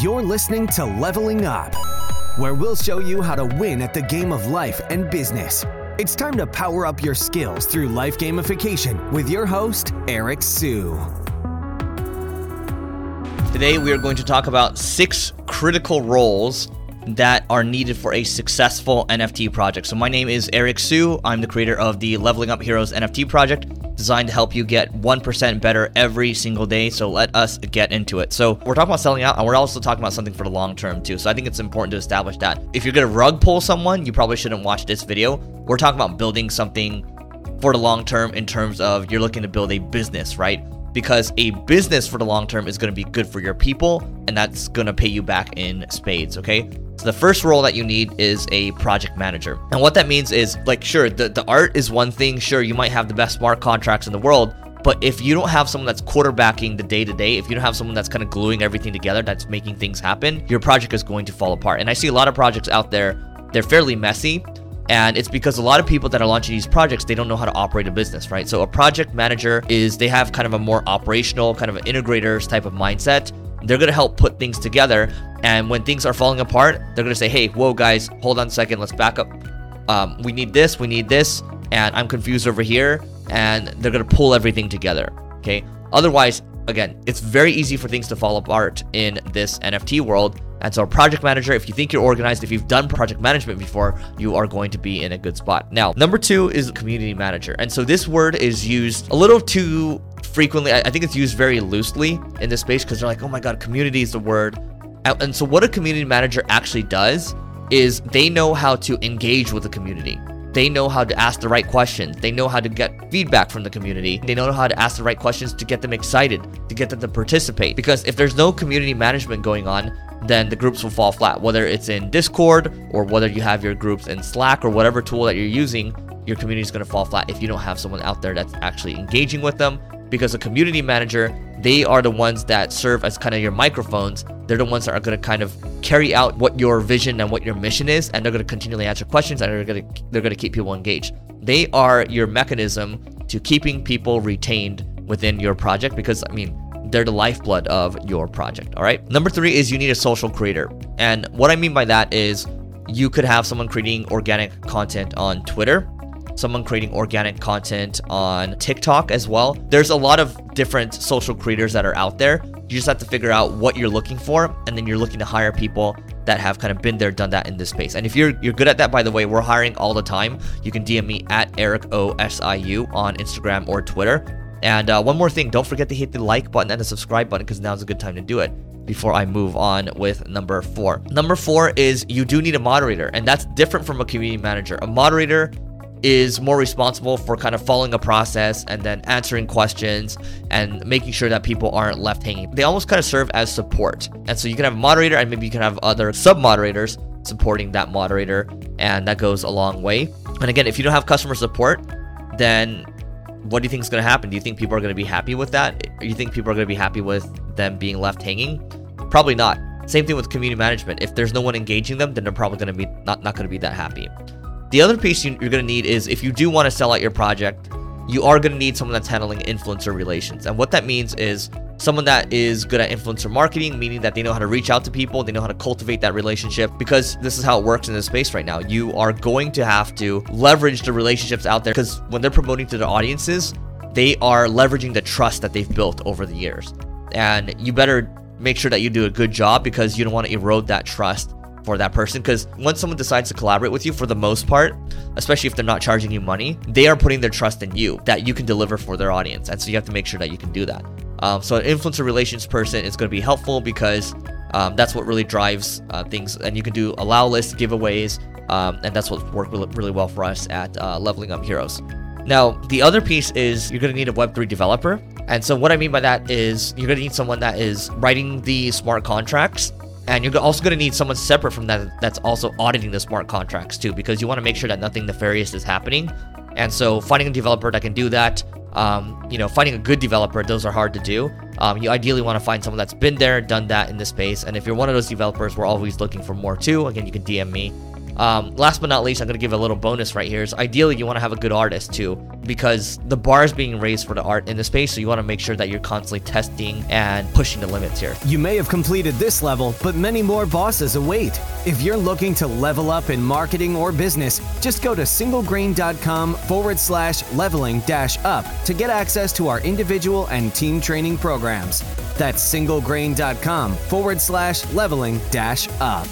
You're listening to Leveling Up, where we'll show you how to win at the game of life and business. It's time to power up your skills through life gamification with your host, Eric Siu. Today, we are going to talk about six critical roles that are needed for a successful NFT project. So, my name is Eric Siu. I'm the creator of the Leveling Up Heroes NFT project designed to help you get 1% better every single day. So let us get into it. So we're talking about selling out and we're also talking about something for the long term too. So I think it's important to establish that. If you're going to rug pull someone, you probably shouldn't watch this video. We're talking about building something for the long term in terms of you're looking to build a business, right? Because a business for the long term is going to be good for your people and that's going to pay you back in spades, okay? So the first role that you need is a project manager. And what that means is like sure, the, the art is one thing, sure, you might have the best smart contracts in the world, but if you don't have someone that's quarterbacking the day to day, if you don't have someone that's kind of gluing everything together, that's making things happen, your project is going to fall apart. And I see a lot of projects out there, they're fairly messy. And it's because a lot of people that are launching these projects, they don't know how to operate a business, right? So a project manager is they have kind of a more operational, kind of an integrators type of mindset. They're gonna help put things together and when things are falling apart, they're gonna say, "Hey, whoa, guys, hold on a second. Let's back up. Um, we need this. We need this." And I'm confused over here, and they're gonna pull everything together. Okay. Otherwise, again, it's very easy for things to fall apart in this NFT world. And so, a project manager, if you think you're organized, if you've done project management before, you are going to be in a good spot. Now, number two is community manager. And so, this word is used a little too frequently. I think it's used very loosely in this space because they're like, oh my God, community is the word. And so, what a community manager actually does is they know how to engage with the community. They know how to ask the right questions. They know how to get feedback from the community. They know how to ask the right questions to get them excited, to get them to participate. Because if there's no community management going on, then the groups will fall flat. Whether it's in Discord or whether you have your groups in Slack or whatever tool that you're using, your community is going to fall flat if you don't have someone out there that's actually engaging with them. Because a community manager they are the ones that serve as kind of your microphones. They're the ones that are going to kind of carry out what your vision and what your mission is, and they're going to continually answer questions and they're going to they're going to keep people engaged. They are your mechanism to keeping people retained within your project because I mean they're the lifeblood of your project. All right. Number three is you need a social creator, and what I mean by that is you could have someone creating organic content on Twitter someone creating organic content on TikTok as well. There's a lot of different social creators that are out there. You just have to figure out what you're looking for, and then you're looking to hire people that have kind of been there, done that in this space. And if you're you're good at that, by the way, we're hiring all the time. You can DM me at Eric O S I U on Instagram or Twitter. And uh, one more thing, don't forget to hit the like button and the subscribe button because now's a good time to do it before I move on with number four. Number four is you do need a moderator, and that's different from a community manager. A moderator is more responsible for kind of following a process and then answering questions and making sure that people aren't left hanging. They almost kind of serve as support. And so you can have a moderator and maybe you can have other sub moderators supporting that moderator, and that goes a long way. And again, if you don't have customer support, then what do you think is going to happen? Do you think people are going to be happy with that? Do you think people are going to be happy with them being left hanging? Probably not. Same thing with community management. If there's no one engaging them, then they're probably going to be not, not going to be that happy. The other piece you, are going to need is if you do want to sell out your project, you are going to need someone that's handling influencer relations. And what that means is someone that is good at influencer marketing, meaning that they know how to reach out to people, they know how to cultivate that relationship, because this is how it works in this space right now. You are going to have to leverage the relationships out there because when they're promoting to their audiences, they are leveraging the trust that they've built over the years. And you better make sure that you do a good job because you don't want to erode that trust for that person because once someone decides to collaborate with you for the most part especially if they're not charging you money they are putting their trust in you that you can deliver for their audience. And so you have to make sure that you can do that. Um, so an influencer relations person is going to be helpful because um, that's what really drives uh, things. And you can do allow lists giveaways um, and that's what worked really, really well for us at uh, leveling up heroes. Now the other piece is you're going to need a web3 developer. And so what i mean by that is you're going to need someone that is writing the smart contracts and you're also going to need someone separate from that that's also auditing the smart contracts too, because you want to make sure that nothing nefarious is happening. And so finding a developer that can do that, um, you know, finding a good developer, those are hard to do. Um, you ideally want to find someone that's been there, done that in this space. And if you're one of those developers, we're always looking for more too. Again, you can DM me Um, last but not least, I'm going to give a little bonus right here. Is ideally you want to have a good artist too, because the bar is being raised for the art in the space. So you want to make sure that you're constantly testing and pushing the limits here. You may have completed this level, but many more bosses await. If you're looking to level up in marketing or business, just go to singlegrain.com forward slash leveling dash up to get access to our individual and team training programs. That's singlegrain.com forward slash leveling dash up.